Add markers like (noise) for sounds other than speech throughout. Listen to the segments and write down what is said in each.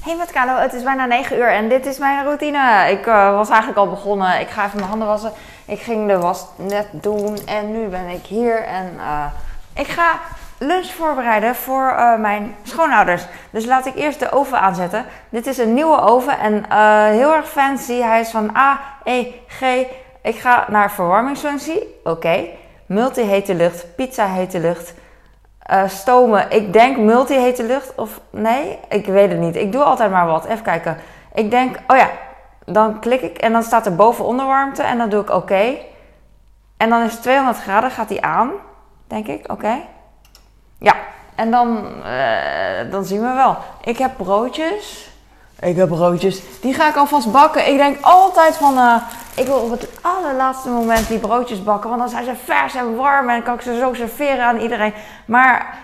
Hey met Carlo, het is bijna 9 uur en dit is mijn routine. Ik uh, was eigenlijk al begonnen. Ik ga even mijn handen wassen. Ik ging de was net doen en nu ben ik hier en uh, ik ga lunch voorbereiden voor uh, mijn schoonouders. Dus laat ik eerst de oven aanzetten. Dit is een nieuwe oven en heel erg fancy. Hij is van A, E, G. Ik ga naar verwarmingsfunctie. Oké. Okay. Multi hete lucht, pizza hete lucht. Uh, stomen. Ik denk multi-hete lucht of nee? Ik weet het niet. Ik doe altijd maar wat. Even kijken. Ik denk, oh ja, dan klik ik en dan staat er boven onderwarmte en dan doe ik oké. En dan is het 200 graden, gaat die aan, denk ik. Oké. Ja, en dan, uh, dan zien we wel. Ik heb broodjes. Ik heb broodjes. Die ga ik alvast bakken. Ik denk altijd van, uh, ik wil op het allerlaatste moment die broodjes bakken. Want dan zijn ze vers en warm en kan ik ze zo serveren aan iedereen. Maar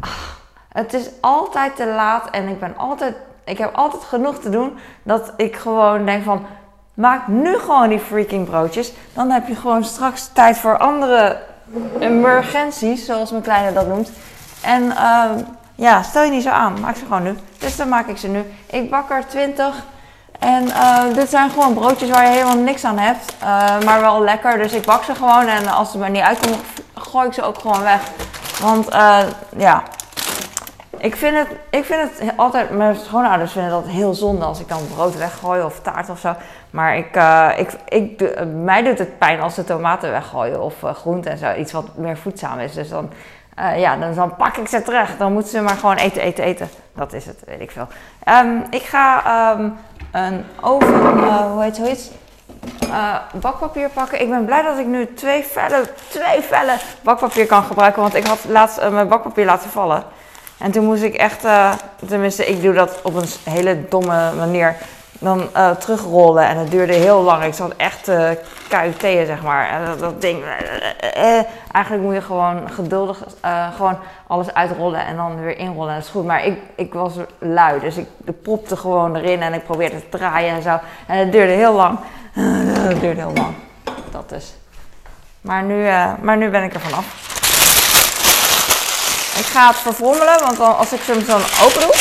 ach, het is altijd te laat en ik ben altijd, ik heb altijd genoeg te doen. Dat ik gewoon denk van, maak nu gewoon die freaking broodjes. Dan heb je gewoon straks tijd voor andere emergenties, zoals mijn kleine dat noemt. En uh, ja, stel je niet zo aan. Maak ze gewoon nu. Dus dan maak ik ze nu. Ik bak er 20. En uh, dit zijn gewoon broodjes waar je helemaal niks aan hebt. Uh, maar wel lekker. Dus ik bak ze gewoon. En als ze er niet uitkomen, gooi ik ze ook gewoon weg. Want uh, ja, ik vind, het, ik vind het altijd, mijn schoonouders vinden dat heel zonde als ik dan brood weggooi of taart of zo. Maar ik, ik, ik, mij doet het pijn als de tomaten weggooien of groenten en zo. Iets wat meer voedzaam is. Dus dan, uh, ja, dan, pak ik ze terug. Dan moeten ze maar gewoon eten, eten, eten. Dat is het, weet ik veel. Um, ik ga um, een oven, hoe heet zoiets? Uh, bakpapier pakken. Ik ben blij dat ik nu twee vellen, twee vellen bakpapier kan gebruiken. Want ik had laatst mijn bakpapier laten vallen. En toen moest ik echt, tenminste ik doe dat op een hele domme manier, dan uh, terugrollen. En het duurde heel lang. Ik zat echt uh, zeg maar. En dat, ding, eigenlijk moet je gewoon geduldig gewoon alles uitrollen en dan weer inrollen. Dat is goed. Maar ik, ik was lui, dus ik propte gewoon erin en ik probeerde te draaien en zo. En het duurde heel lang. (laughs) Het duurde heel lang. Dat dus. Maar nu, maar nu ben ik er vanaf. Ik ga het verfrommelen, want als ik hem zo open doe,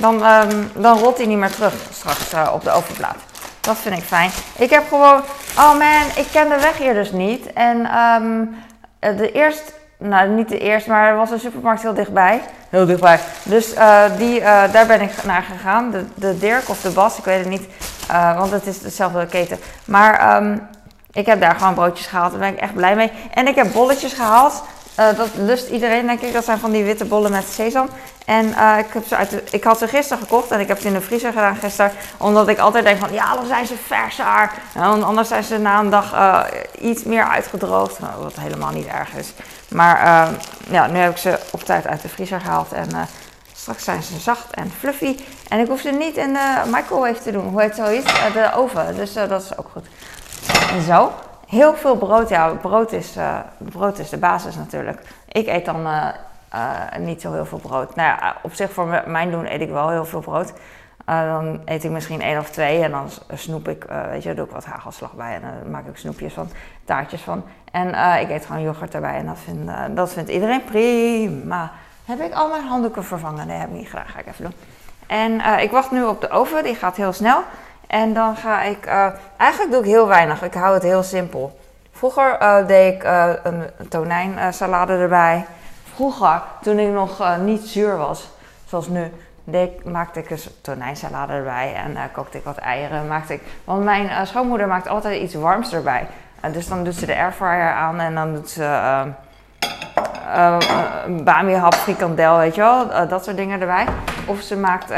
dan, um, dan rolt hij niet meer terug straks uh, op de ovenplaat. Dat vind ik fijn. Ik heb gewoon, oh man, ik ken de weg hier dus niet. En um, de eerste, nou niet de eerste, maar er was een supermarkt heel dichtbij. Heel dichtbij. Dus uh, die, daar ben ik naar gegaan. De, Dirk of de Bas, ik weet het niet. want het is dezelfde keten. Maar um, ik heb daar gewoon broodjes gehaald. Daar ben ik echt blij mee. En ik heb bolletjes gehaald. Uh, dat lust iedereen, denk ik. Dat zijn van die witte bollen met sesam. En uh, ik, heb ze uit ik had ze gisteren gekocht en ik heb ze in de vriezer gedaan gisteren. Omdat ik altijd denk van, ja, dan zijn ze verser. En anders zijn ze na een dag uh, iets meer uitgedroogd. Nou, wat helemaal niet erg is. Maar ja, nu heb ik ze op tijd uit de vriezer gehaald. En straks zijn ze zacht en fluffy. En ik hoef ze niet in de microwave te doen. Hoe heet zoiets? de oven. Dus dat is ook goed. Zo. Heel veel brood, ja, brood is, uh, brood is de basis natuurlijk. Ik eet dan uh, uh, niet zo heel veel brood. Nou ja, op zich voor mijn doen eet ik wel heel veel brood. dan eet ik misschien één of twee en dan snoep ik, weet je, doe ik wat hagelslag bij en dan maak ik snoepjes van, taartjes van. En ik eet gewoon yoghurt erbij en dat, vind, dat vindt iedereen prima. Heb ik al mijn handdoeken vervangen? Nee, heb ik niet graag. Ga ik even doen. En ik wacht nu op de oven, die gaat heel snel. En dan ga ik, uh, eigenlijk doe ik heel weinig. Ik hou het heel simpel. Vroeger uh, deed ik uh, een tonijnsalade erbij. Vroeger, toen ik nog niet zuur was, zoals nu, deed, maakte ik een tonijnsalade erbij. En kookte ik wat eieren. Maakte ik, want mijn schoonmoeder maakt altijd iets warms erbij. dus dan doet ze de airfryer aan en dan doet ze bami hap, frikandel, weet je wel. dat soort dingen erbij. Of ze maakt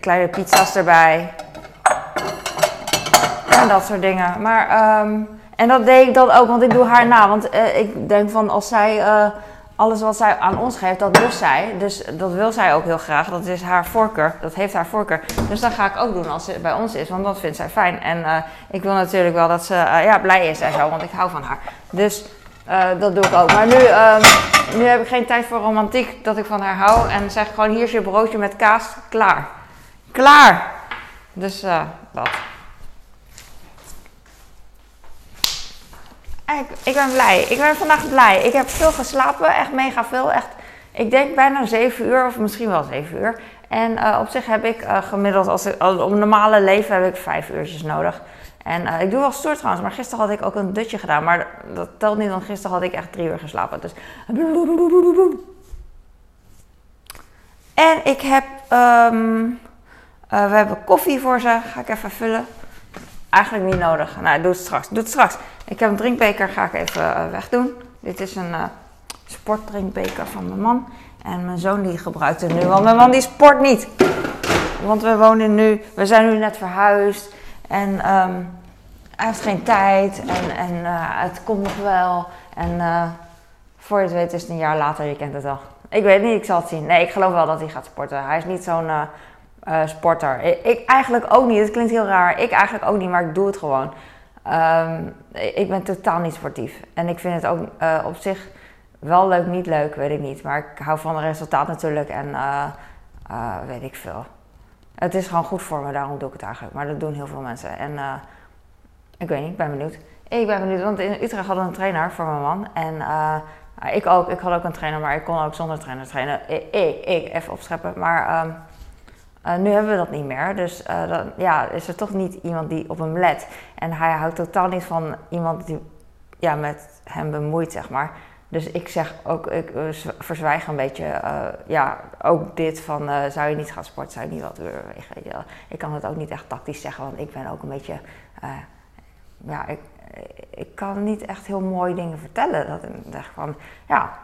kleine pizza's erbij. Dat soort dingen. Maar, um, en dat deed ik dan ook, want ik doe haar na. Want uh, ik denk van als zij uh, alles wat zij aan ons geeft, dat lust zij. Dus dat wil zij ook heel graag. Dat is haar voorkeur. Dat heeft haar voorkeur. Dus dat ga ik ook doen als ze bij ons is, want dat vindt zij fijn. En uh, ik wil natuurlijk wel dat ze ja, blij is en zo, want ik hou van haar. Dus dat doe ik ook. Maar nu, um, nu heb ik geen tijd voor romantiek dat ik van haar hou. En zeg gewoon: hier is je broodje met kaas. Klaar. Klaar. Dus dat. Ik, ik ben blij. Ik ben vandaag blij. Ik heb veel geslapen, echt mega veel. Echt, ik denk bijna 7 uur of misschien wel 7 uur. En op zich heb ik gemiddeld, als ik, een normale leven, heb ik vijf uurtjes nodig. En ik doe wel stoer trouwens, maar gisteren had ik ook een dutje gedaan. Maar dat telt niet, want gisteren had ik echt drie uur geslapen. Dus... En ik heb, um, we hebben koffie voor ze. Ga ik even vullen. Eigenlijk niet nodig. Nou, doe het straks. Doe het straks. Ik heb een drinkbeker, ga ik even uh, wegdoen. Dit is een uh, sportdrinkbeker van mijn man. En mijn zoon die gebruikt het nu, want mijn man die sport niet. Want we wonen nu, we zijn nu net verhuisd. En um, hij heeft geen tijd. En, en uh, het komt nog wel. En voor je het weet is het een jaar later, je kent het al. Ik weet niet, ik zal het zien. Nee, ik geloof wel dat hij gaat sporten. Hij is niet zo'n uh, sporter. Ik, eigenlijk ook niet. Het klinkt heel raar. Ik eigenlijk ook niet, maar ik doe het gewoon. Um, ik ben totaal niet sportief. En ik vind het ook uh, op zich wel leuk, niet leuk, weet ik niet. Maar ik hou van het resultaat natuurlijk en weet ik veel. Het is gewoon goed voor me, daarom doe ik het eigenlijk. Maar dat doen heel veel mensen. En ik weet niet, ik ben benieuwd. Ik ben benieuwd, want in Utrecht hadden we een trainer voor mijn man. En ik ook, ik had ook een trainer, maar ik kon ook zonder trainer trainen. Ik, ik, even opscheppen. Maar um, uh, nu hebben we dat niet meer. Dus uh, dan, ja, is er toch niet iemand die op hem let. En hij houdt totaal niet van iemand die ja, met hem bemoeit, zeg maar. Dus ik zeg ook, ik uh, verzwijg een beetje, ja, ook dit van, zou je niet gaan sporten, zou je niet wat bewegen? Ik kan het ook niet echt tactisch zeggen, want ik ben ook een beetje, ja, ik, ik kan niet echt heel mooie dingen vertellen. Dat ik zeg van, ja,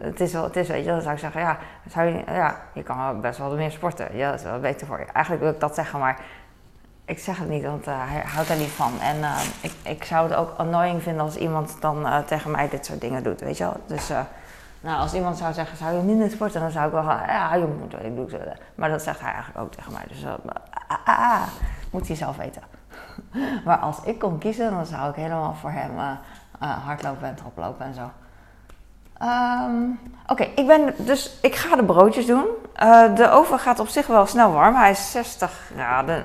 het is wel, het is, weet je, dan zou ik zeggen, ja, zou je, ja, je kan best wel meer sporten. Ja, dat is wel beter voor je. Eigenlijk wil ik dat zeggen, maar ik zeg het niet, want uh, hij houdt er niet van. En uh, ik, ik zou het ook annoying vinden als iemand dan uh, tegen mij dit soort dingen doet, weet je wel. Dus, nou, als iemand zou zeggen, zou je minder sporten, dan zou ik wel gaan, ja, je moet, ik doe zo. Maar dat zegt hij eigenlijk ook tegen mij. Dus, ah, ah, ah, moet hij zelf weten. (laughs) maar als ik kon kiezen, dan zou ik helemaal voor hem uh, uh, hardlopen en troplopen en zo. Um, Oké, ik ben dus ik ga de broodjes doen. Uh, de oven gaat op zich wel snel warm. Hij is 60 graden,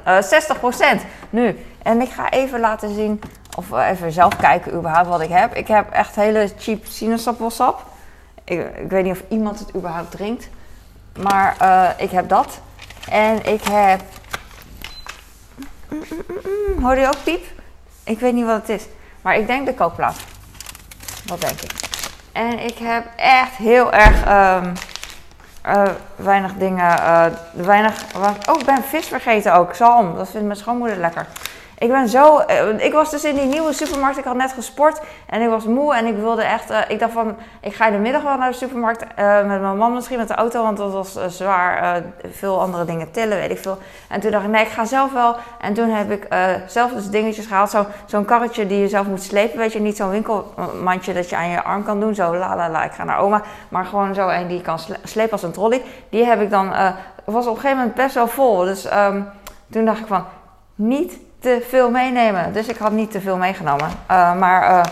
60% nu. En ik ga even laten zien, of even zelf kijken überhaupt wat ik heb. Ik heb echt hele cheap sinaasappelsap. Ik, ik weet niet of iemand het überhaupt drinkt. Maar ik heb dat. En ik heb Hoor je ook piep? Ik weet niet wat het is. Maar ik denk de kookplaat. Wat denk ik. En ik heb echt heel erg um, uh, weinig dingen. Uh, weinig, oh, ik ben vis vergeten ook. Zalm. Dat vindt mijn schoonmoeder lekker. Ik ben zo. Eh, ik was dus in die nieuwe supermarkt. Ik had net gesport en ik was moe en ik wilde echt. Uh, ik dacht van, ik ga in de middag wel naar de supermarkt uh, met mijn man misschien met de auto, want dat was zwaar. veel andere dingen tillen, weet ik veel. En toen dacht ik, nee, ik ga zelf wel. En toen heb ik zelf dus dingetjes gehaald. Zo, zo'n karretje die je zelf moet slepen, weet je, niet zo'n winkelmandje dat je aan je arm kan doen. Zo, la la la, ik ga naar oma. Maar gewoon zo en die kan slepen als een trolley. Die heb ik dan. was op een gegeven moment best wel vol. Dus um, toen dacht ik van, niet te veel meenemen. Dus ik had niet te veel meegenomen. Uh, maar uh,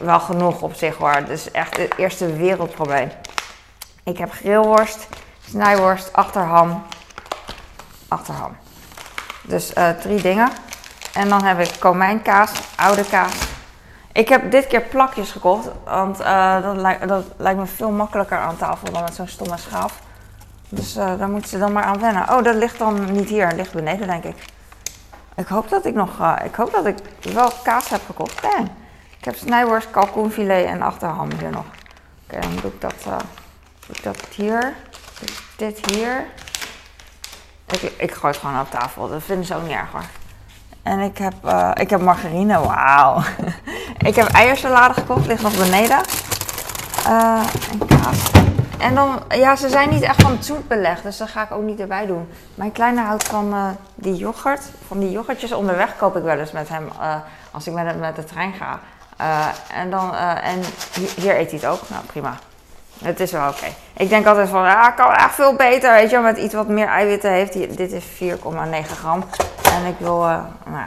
wel genoeg op zich hoor. Dus echt het eerste wereldprobleem. Ik heb grillworst, snijworst, achterham. Achterham. Dus uh, drie dingen. En dan heb ik komijnkaas, oude kaas. Ik heb dit keer plakjes gekocht. Want dat, lijkt, dat lijkt me veel makkelijker aan tafel dan met zo'n stomme schaaf. Dus daar moeten ze dan maar aan wennen. Oh, dat ligt dan niet hier. Dat ligt beneden denk ik. Ik hoop dat ik nog, uh, ik hoop dat ik wel kaas heb gekocht. Ik heb snijworst, kalkoenfilet en achterham hier nog. Oké, dan doe ik dat, uh, doe ik dat hier. Dit hier. Ik, ik gooi het gewoon op tafel. Dat vinden ze ook niet erg hoor. En ik heb, uh, ik heb margarine. Wauw. (laughs) ik heb eiersalade gekocht. Ligt nog beneden. en kaas. En dan, ja, ze zijn niet echt van het zoetbeleg, dus dat ga ik ook niet erbij doen. Mijn kleine houdt van uh, die yoghurt, van die yoghurtjes onderweg koop ik wel eens met hem uh, als ik met, met de trein ga. Uh, en dan, en hier eet hij het ook, nou prima. Het is wel oké. Ik denk altijd van, ja, kan echt veel beter, weet je, met iets wat meer eiwitten heeft. Dit is 4,9 gram. En ik wil, nou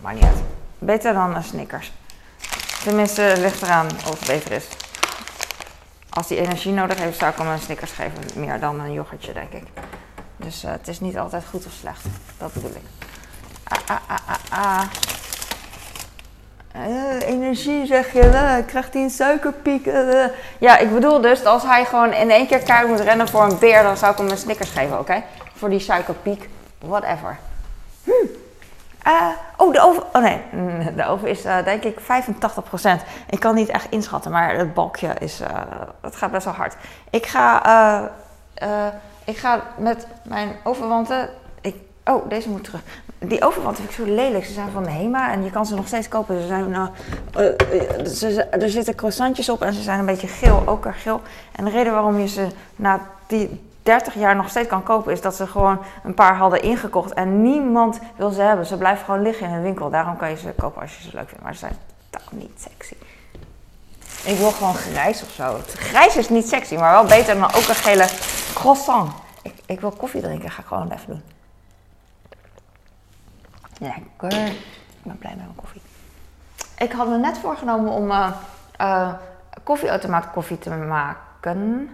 maar niet. Beter dan Snickers. Tenminste, ligt eraan of het beter is als die energie nodig heeft, zou ik hem een Snickers geven. Meer dan een yoghurtje, denk ik. Dus uh, het is niet altijd goed of slecht. Dat bedoel ik. Ah, ah, ah, ah, ah. Uh, energie zeg je, uh, krijgt hij een suikerpiek? Ja, ik bedoel dus, als hij gewoon in één keer keihard moet rennen voor een beer, dan zou ik hem een Snickers geven, oké? Voor die suikerpiek. Whatever. Hm. Uh, oh, de oven. Oh nee, (laughs) de oven is uh, denk ik 85%. Ik kan niet echt inschatten, maar het balkje is. Uh, het gaat best wel hard. Ik ga, ik ga met mijn ovenwanten. Ik, oh, deze moet terug. Die ovenwanten vind ik zo lelijk. Ze zijn van de Hema en je kan ze nog steeds kopen. Ze zijn, er zitten croissantjes op en ze zijn een beetje geel, ook geel. En de reden waarom je ze na die 30 jaar nog steeds kan kopen, is dat ze gewoon een paar hadden ingekocht en niemand wil ze hebben. Ze blijven gewoon liggen in een winkel. Daarom kan je ze kopen als je ze leuk vindt. Maar ze zijn toch niet sexy. Ik wil gewoon grijs of zo. Grijs is niet sexy, maar wel beter dan ook een gele croissant. Ik, ik wil koffie drinken, ga ik gewoon even doen. Lekker. Ik ben blij met mijn koffie. Ik had me net voorgenomen om uh, uh, koffieautomaat koffie te maken.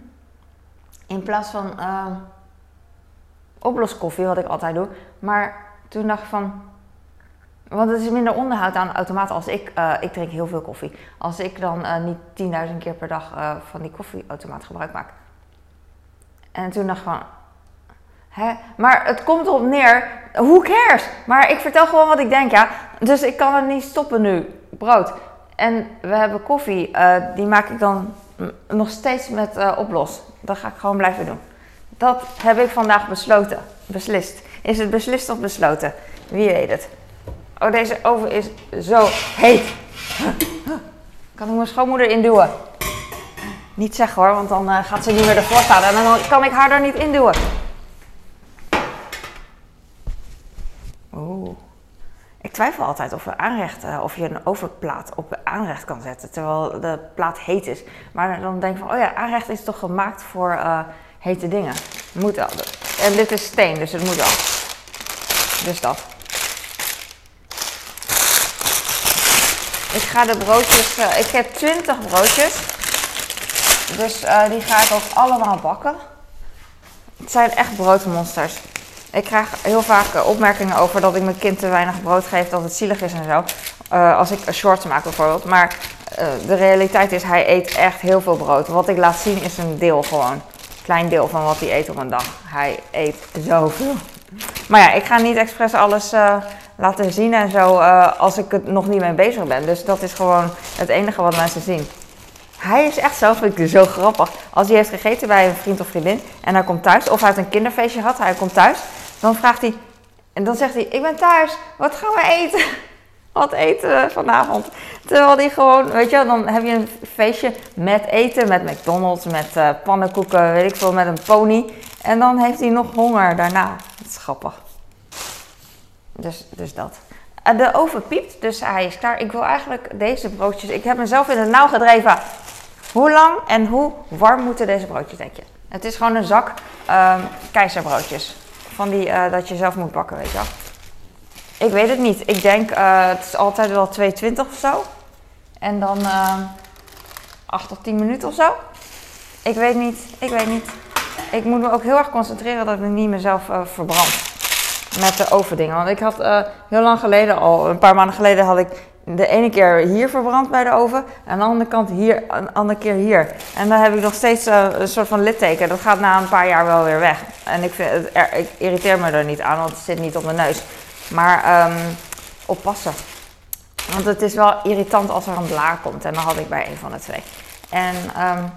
In plaats van uh, oploskoffie, wat ik altijd doe. Maar toen dacht ik van. Want het is minder onderhoud aan de automaat als ik. Uh, ik drink heel veel koffie. Als ik dan uh, niet 10.000 keer per dag van die koffieautomaat gebruik maak. En toen dacht ik van. Hè? Maar het komt erop neer. Who cares? Maar ik vertel gewoon wat ik denk, ja. Dus ik kan het niet stoppen nu. Brood. En we hebben koffie. die maak ik dan nog steeds met uh, oplos. Dat ga ik gewoon blijven doen. Dat heb ik vandaag besloten. Beslist. Is het beslist of besloten? Wie weet het. Oh, deze oven is zo heet. Kan ik mijn schoonmoeder induwen? Niet zeggen hoor, want dan uh, gaat ze niet meer ervoor staan en dan kan ik haar daar niet induwen. Oeh. Ik twijfel altijd of, aanrecht, uh, of je een overplaat op aanrecht kan zetten, terwijl de plaat heet is. Maar dan denk ik van, oh ja, aanrecht is toch gemaakt voor uh, hete dingen. Moet wel. En dit is steen, dus het moet wel. Dus dat. Ik ga de broodjes, uh, ik heb 20 broodjes. Dus die ga ik ook allemaal bakken. Het zijn echt broodmonsters. Ik krijg heel vaak eh, opmerkingen over dat ik mijn kind te weinig brood geef, dat het zielig is en zo. Uh, als ik shorts maak bijvoorbeeld. Maar uh, de realiteit is, hij eet echt heel veel brood. Wat ik laat zien is een deel gewoon. Klein deel van wat hij eet op een dag. Hij eet zoveel. Maar ja, ik ga niet expres alles laten zien en zo als ik er nog niet mee bezig ben. Dus dat is gewoon het enige wat mensen zien. Hij is echt zo, vind ik zo grappig. Als hij heeft gegeten bij een vriend of vriendin en hij komt thuis, of hij heeft een kinderfeestje gehad, hij komt thuis, dan vraagt hij, en dan zegt hij: Ik ben thuis, wat gaan we eten? (laughs) Wat eten we vanavond? Terwijl hij gewoon, weet je, dan heb je een feestje met eten, met McDonald's, met uh, pannenkoeken, weet ik veel, met een pony. En dan heeft hij nog honger daarna. Dat is grappig. Dus, dus dat. De oven piept, dus hij is klaar. Ik wil eigenlijk deze broodjes. Ik heb mezelf in het nauw gedreven. Hoe lang en hoe warm moeten deze broodjes, denk je? Het is gewoon een zak um, keizerbroodjes. Van die uh, dat je zelf moet bakken, weet je wel. Ik weet het niet. Ik denk, uh, het is altijd wel 2,20 of zo. En dan uh, 8 tot 10 minuten of zo. Ik weet niet. Ik weet niet. Ik moet me ook heel erg concentreren dat ik niet mezelf uh, verbrand. Met de ovendingen. Want ik had heel lang geleden al, een paar maanden geleden, had ik de ene keer hier verbrand bij de oven. En de andere kant hier, een andere keer hier. En dan heb ik nog steeds uh, een soort van litteken. Dat gaat na een paar jaar wel weer weg. En ik, vind er, ik irriteer me er niet aan, want het zit niet op mijn neus. Maar um, oppassen. Want het is wel irritant als er een blaar komt. En dan had ik bij een van de twee. En um,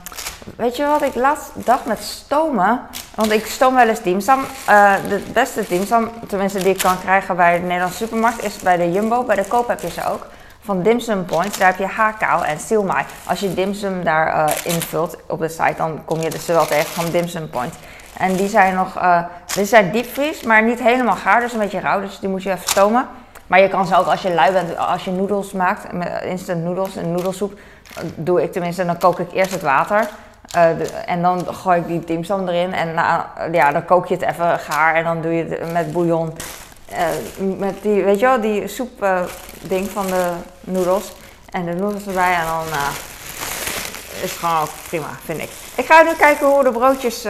weet je wat ik laatst dacht met stomen? Want ik stoom wel eens dimsum. Uh, de beste dimsum, tenminste die ik kan krijgen bij de Nederlandse supermarkt, is bij de Jumbo. Bij de Koop heb je ze ook. Van Dimsum Point, daar heb je hakao en silmai. Als je dimsum daar uh, invult op de site, dan kom je dus wel tegen van Dimsum Point. En die zijn nog, uh, die zijn diepvries, maar niet helemaal gaar, dus een beetje rauw. Dus die moet je even stomen. Maar je kan ze ook als je lui bent, als je noedels maakt, instant noedels, een noedelsoep, doe ik tenminste, dan kook ik eerst het water. En dan gooi ik die dimsum erin en ja, dan kook je het even gaar en dan doe je het met bouillon. Uh, met die, weet je wel, die soep ding van de noedels. En de noedels erbij en dan is het gewoon ook prima, vind ik. Ik ga nu kijken hoe de broodjes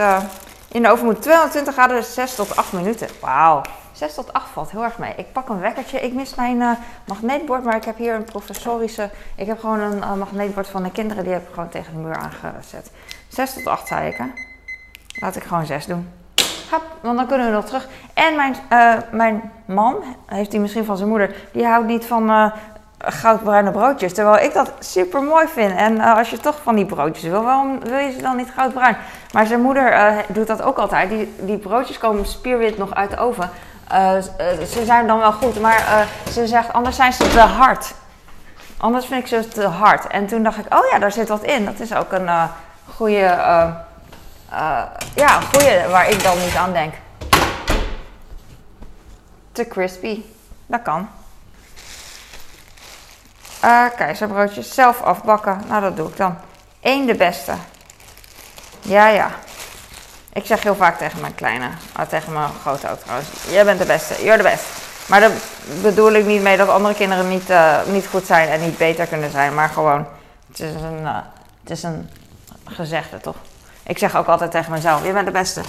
in de oven moeten. 220 graden, 6 tot 8 minuten. Wauw. 6 tot 8 valt heel erg mee. Ik pak een wekkertje. Ik mis mijn uh, magneetbord, maar ik heb hier een professorische. Ik heb gewoon een uh, magneetbord van de kinderen. Die heb ik gewoon tegen de muur aangezet. 6 tot 8 zei ik? Laat ik gewoon 6 doen. Want dan kunnen we nog terug. En mijn, eh, mijn man, heeft hij misschien van zijn moeder, die houdt niet van uh, goudbruine broodjes. Terwijl ik dat super mooi vind. En uh, als je toch van die broodjes wil, waarom wil je ze dan niet goudbruin? Maar zijn moeder doet dat ook altijd. Die, die broodjes komen spierwit nog uit de oven. ze zijn dan wel goed, maar ze zegt anders zijn ze te hard. Anders vind ik ze te hard. En toen dacht ik, oh ja, daar zit wat in. Dat is ook een goede uh, ja, een goeie waar ik dan niet aan denk. Te crispy. Dat kan. Uh, keizerbroodjes zelf afbakken. Nou, dat doe ik dan. Eén de beste. Ja, ja. Ik zeg heel vaak tegen mijn kleine, uh, tegen mijn grote ook trouwens. Jij bent de beste. You're the best. Maar daar bedoel ik niet mee dat andere kinderen niet, niet goed zijn en niet beter kunnen zijn. Maar gewoon, het is een, het is een gezegde toch? Ik zeg ook altijd tegen mezelf: Je bent de beste.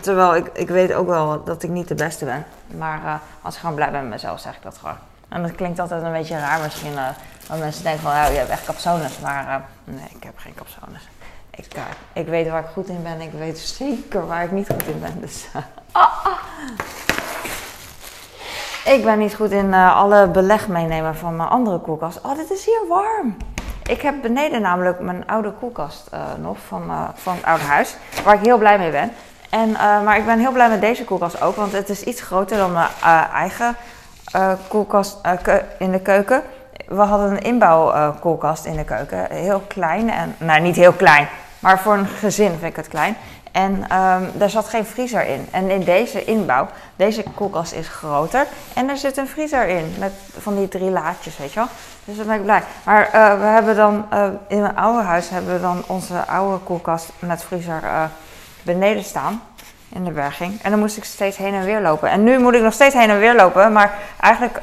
Terwijl ik, ik weet ook wel dat ik niet de beste ben. Maar uh, als ik gewoon blij ben met mezelf, zeg ik dat gewoon. En dat klinkt altijd een beetje raar misschien. Uh, want mensen denken van, nou, je hebt echt capsones. Maar uh, nee, ik heb geen capsones. Ik, ik weet waar ik goed in ben. Ik weet zeker waar ik niet goed in ben. Dus. (laughs) Ik ben niet goed in alle beleg meenemen van mijn andere koelkast. Oh, dit is hier warm. Ik heb beneden namelijk mijn oude koelkast uh, nog van, uh, van het oude huis, waar ik heel blij mee ben. En, uh, maar ik ben heel blij met deze koelkast ook, want het is iets groter dan mijn eigen koelkast in de keuken. We hadden een inbouwkoelkast in de keuken, heel klein. En, nou, niet heel klein, maar voor een gezin vind ik het klein. En um, daar zat geen vriezer in. En in deze inbouw, deze koelkast is groter. En er zit een vriezer in. Met van die drie laadjes, weet je wel. Dus daar ben ik blij. Maar uh, we hebben dan, uh, in mijn oude huis hebben we dan onze oude koelkast met vriezer uh, beneden staan. In de berging. En dan moest ik steeds heen en weer lopen. En nu moet ik nog steeds heen en weer lopen. Maar eigenlijk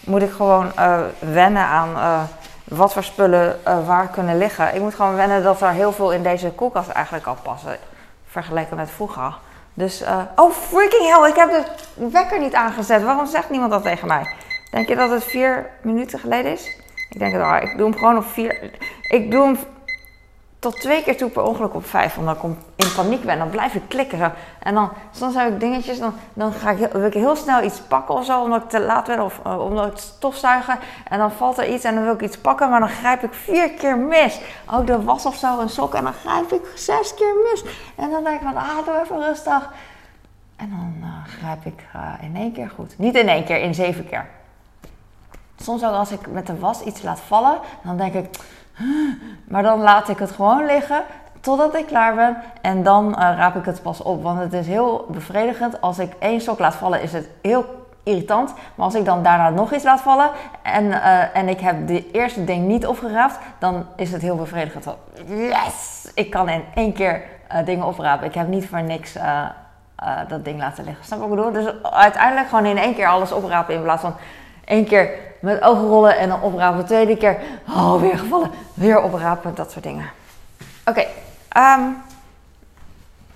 moet ik gewoon wennen aan wat voor spullen waar kunnen liggen. Ik moet gewoon wennen dat er heel veel in deze koelkast eigenlijk al passen vergeleken met vroeger. Dus, uh, oh freaking hell, ik heb de wekker niet aangezet. Waarom zegt niemand dat tegen mij? Denk je dat het vier minuten geleden is? Ik denk het wel. Ik doe hem gewoon op vier. Ik doe hem tot twee keer toe per ongeluk op vijf. Omdat ik in paniek ben. Dan blijf ik klikken. En dan, soms heb ik dingetjes, dan, dan ga ik, wil ik heel snel iets pakken of zo. Omdat ik te laat ben of uh, omdat ik stofzuigen. En dan valt er iets en dan wil ik iets pakken. Maar dan grijp ik vier keer mis. Ook de was of zo, een sok. En dan grijp ik zes keer mis. En dan denk ik van, ah, doe even rustig. En dan uh, grijp ik uh, in één keer goed. Niet in één keer, in zeven keer. Soms ook als ik met de was iets laat vallen, dan denk ik, (gasps) maar dan laat ik het gewoon liggen totdat ik klaar ben. En dan uh, raap ik het pas op. Want het is heel bevredigend. Als ik één sok laat vallen, is het heel irritant. Maar als ik dan daarna nog iets laat vallen en, uh, en ik heb de eerste ding niet opgeraapt, dan is het heel bevredigend. Yes! Ik kan in één keer uh, dingen oprapen. Ik heb niet voor niks dat ding laten liggen. Snap je wat ik bedoel? Dus uiteindelijk gewoon in één keer alles oprapen in plaats van één keer met ogen rollen en dan oprapen. De tweede keer, oh, weer gevallen, weer oprapen, dat soort dingen. Oké, um,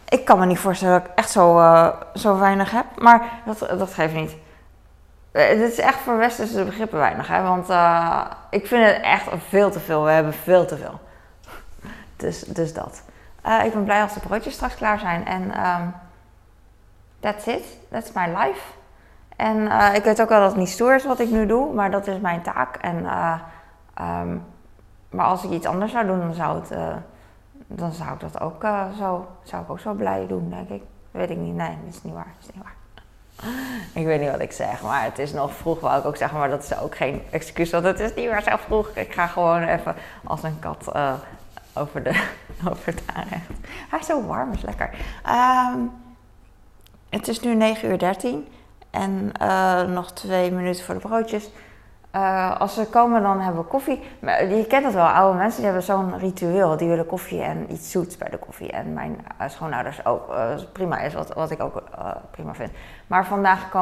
ik kan me niet voorstellen dat ik echt zo, uh, zo weinig heb, maar dat, dat geeft niet. Uh, dit is echt voor westerse begrippen weinig, hè? want uh, ik vind het echt veel te veel. We hebben veel te veel. (laughs) Dus, dus dat. ik ben blij als de broodjes straks klaar zijn en um, that's it. That's my life. En uh, ik weet ook wel dat het niet stoer is wat ik nu doe, maar dat is mijn taak. En, uh, um, maar als ik iets anders zou doen, dan zou, het, uh, dan zou ik dat ook, zo, zou ik ook zo blij doen, denk ik. Weet ik niet. Nee, dat is niet waar. Dat is niet waar. Ik weet niet wat ik zeg, maar het is nog vroeg, wou ik ook zeggen. Maar dat is ook geen excuus, want het is niet meer zo vroeg. Ik ga gewoon even als een kat over, de, (laughs) over het aanrecht. Hij is zo warm, is lekker. Um, het is nu 9 uur 13. En uh, nog twee minuten voor de broodjes. Uh, als ze komen, dan hebben we koffie. Maar je kent het wel, oude mensen die hebben zo'n ritueel. Die willen koffie en iets zoets bij de koffie. En mijn uh, schoonouders ook. Prima is, wat, wat ik ook prima vind. Maar vandaag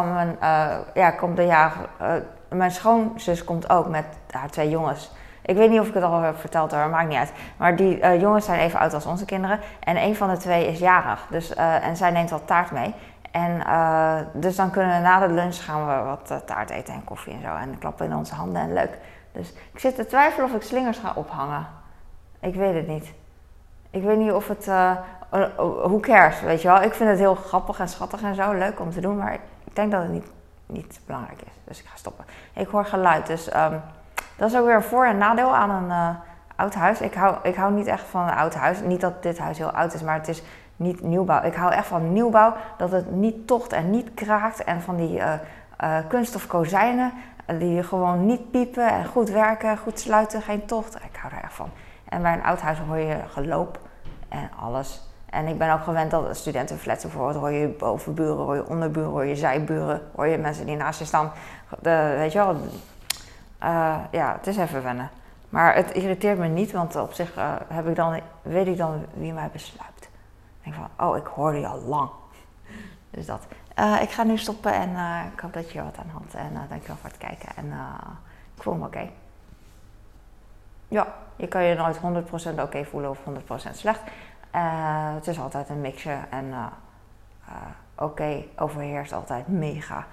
ja, komt de jager... mijn schoonzus komt ook met haar twee jongens. Ik weet niet of ik het al heb verteld hoor, maakt niet uit. Maar die jongens zijn even oud als onze kinderen. En een van de twee is jarig. Dus, en zij neemt wat taart mee. En uh, dus dan kunnen we na de lunch gaan we wat uh, taart eten en koffie en zo. En klappen in onze handen en leuk. Dus ik zit te twijfelen of ik slingers ga ophangen. Ik weet het niet. ik weet niet of het, uh, hoe cares, weet je wel. Ik vind het heel grappig en schattig en zo, leuk om te doen, maar ik denk dat het niet, niet belangrijk is. Dus ik ga stoppen. Ik hoor geluid, dus um, dat is ook weer een voor- en nadeel aan een oud huis. Ik hou, ik hou niet echt van een oud huis. Niet dat dit huis heel oud is, maar het is niet nieuwbouw. Ik hou echt van nieuwbouw, dat het niet tocht en niet kraakt. En van die uh, uh, kunststof kozijnen die gewoon niet piepen en goed werken, goed sluiten, geen tocht. Ik hou er echt van. En bij een oud huis hoor je geloop en alles. En ik ben ook gewend dat studentenflats bijvoorbeeld hoor je bovenburen, hoor je onderburen, hoor je zijburen, hoor je mensen die naast je staan. Weet je wel, ja, het is even wennen. Maar het irriteert me niet, want op zich heb ik dan, weet ik dan wie mij besluit. Denk van, oh, ik hoorde je al lang. (laughs) Dus dat. Uh, ik ga nu stoppen en ik hoop dat je wat aan had. En dankjewel voor het kijken. En ik voel me oké. Ja, je kan je nooit 100% oké voelen of 100% slecht. het is altijd een mixje. En oké okay overheerst altijd mega.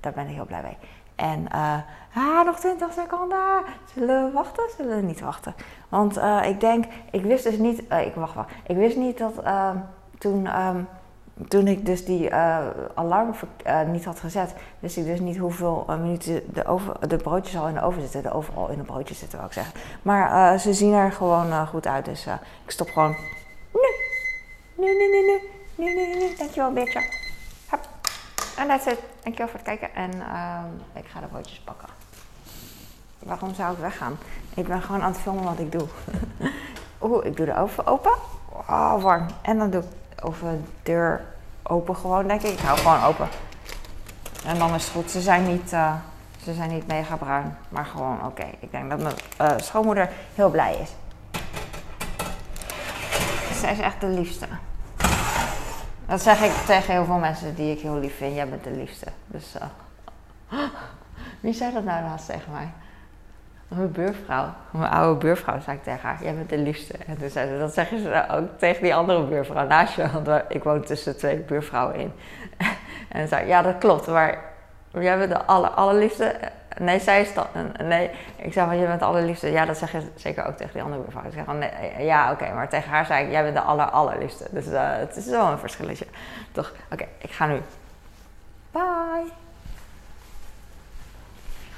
Daar ben ik heel blij mee. En uh, ah, nog 20 seconden. Zullen we wachten? Zullen we niet wachten? Want uh, ik denk, ik wist dus niet, uh, ik wacht wel. Ik wist niet dat ehm, toen, um, toen ik dus die alarm niet had gezet, wist ik dus niet hoeveel minuten de, de broodjes al in de oven zitten. De oven al in de broodjes zitten, wou ik zeggen. Maar ze zien er gewoon goed uit, dus ik stop gewoon. Nu, nu, nu, nu, nu, nu, nu, nu. Dankjewel, Beertje. En that's it. Dankjewel voor het kijken. En uh, ik ga de broodjes pakken. Waarom zou ik weggaan? Ik ben gewoon aan het filmen wat ik doe. (laughs) Oeh, ik doe de oven open. Oh, warm. En dan doe ik de ovendeur open gewoon, denk ik. Ik hou gewoon open. En dan is het goed. Ze zijn niet, uh, ze zijn niet mega bruin. Maar gewoon oké. Ik denk dat mijn uh, schoonmoeder heel blij is. Zij is echt de liefste. Dat zeg ik tegen heel veel mensen die ik heel lief vind. Jij bent de liefste. Dus uh, (gasps) wie zei dat nou laatst tegen mij? Mijn buurvrouw, mijn oude buurvrouw, zei ik tegen haar: Jij bent de liefste. En toen ze: Dat zeggen ze ook tegen die andere buurvrouw naast je. Want ik woon tussen twee buurvrouwen in. (laughs) en zei: Ja, dat klopt, maar jij bent de aller, allerliefste nee, zij is dat. Nee, ik zei van je bent de allerliefste. Ja, dat zeg je zeker ook tegen die andere buurvrouw. Ik zeg van nee, ja, oké, maar tegen haar zei ik, jij bent de aller, allerliefste. Dus uh, het is wel een verschilletje. Toch? Oké, ik ga nu. Bye.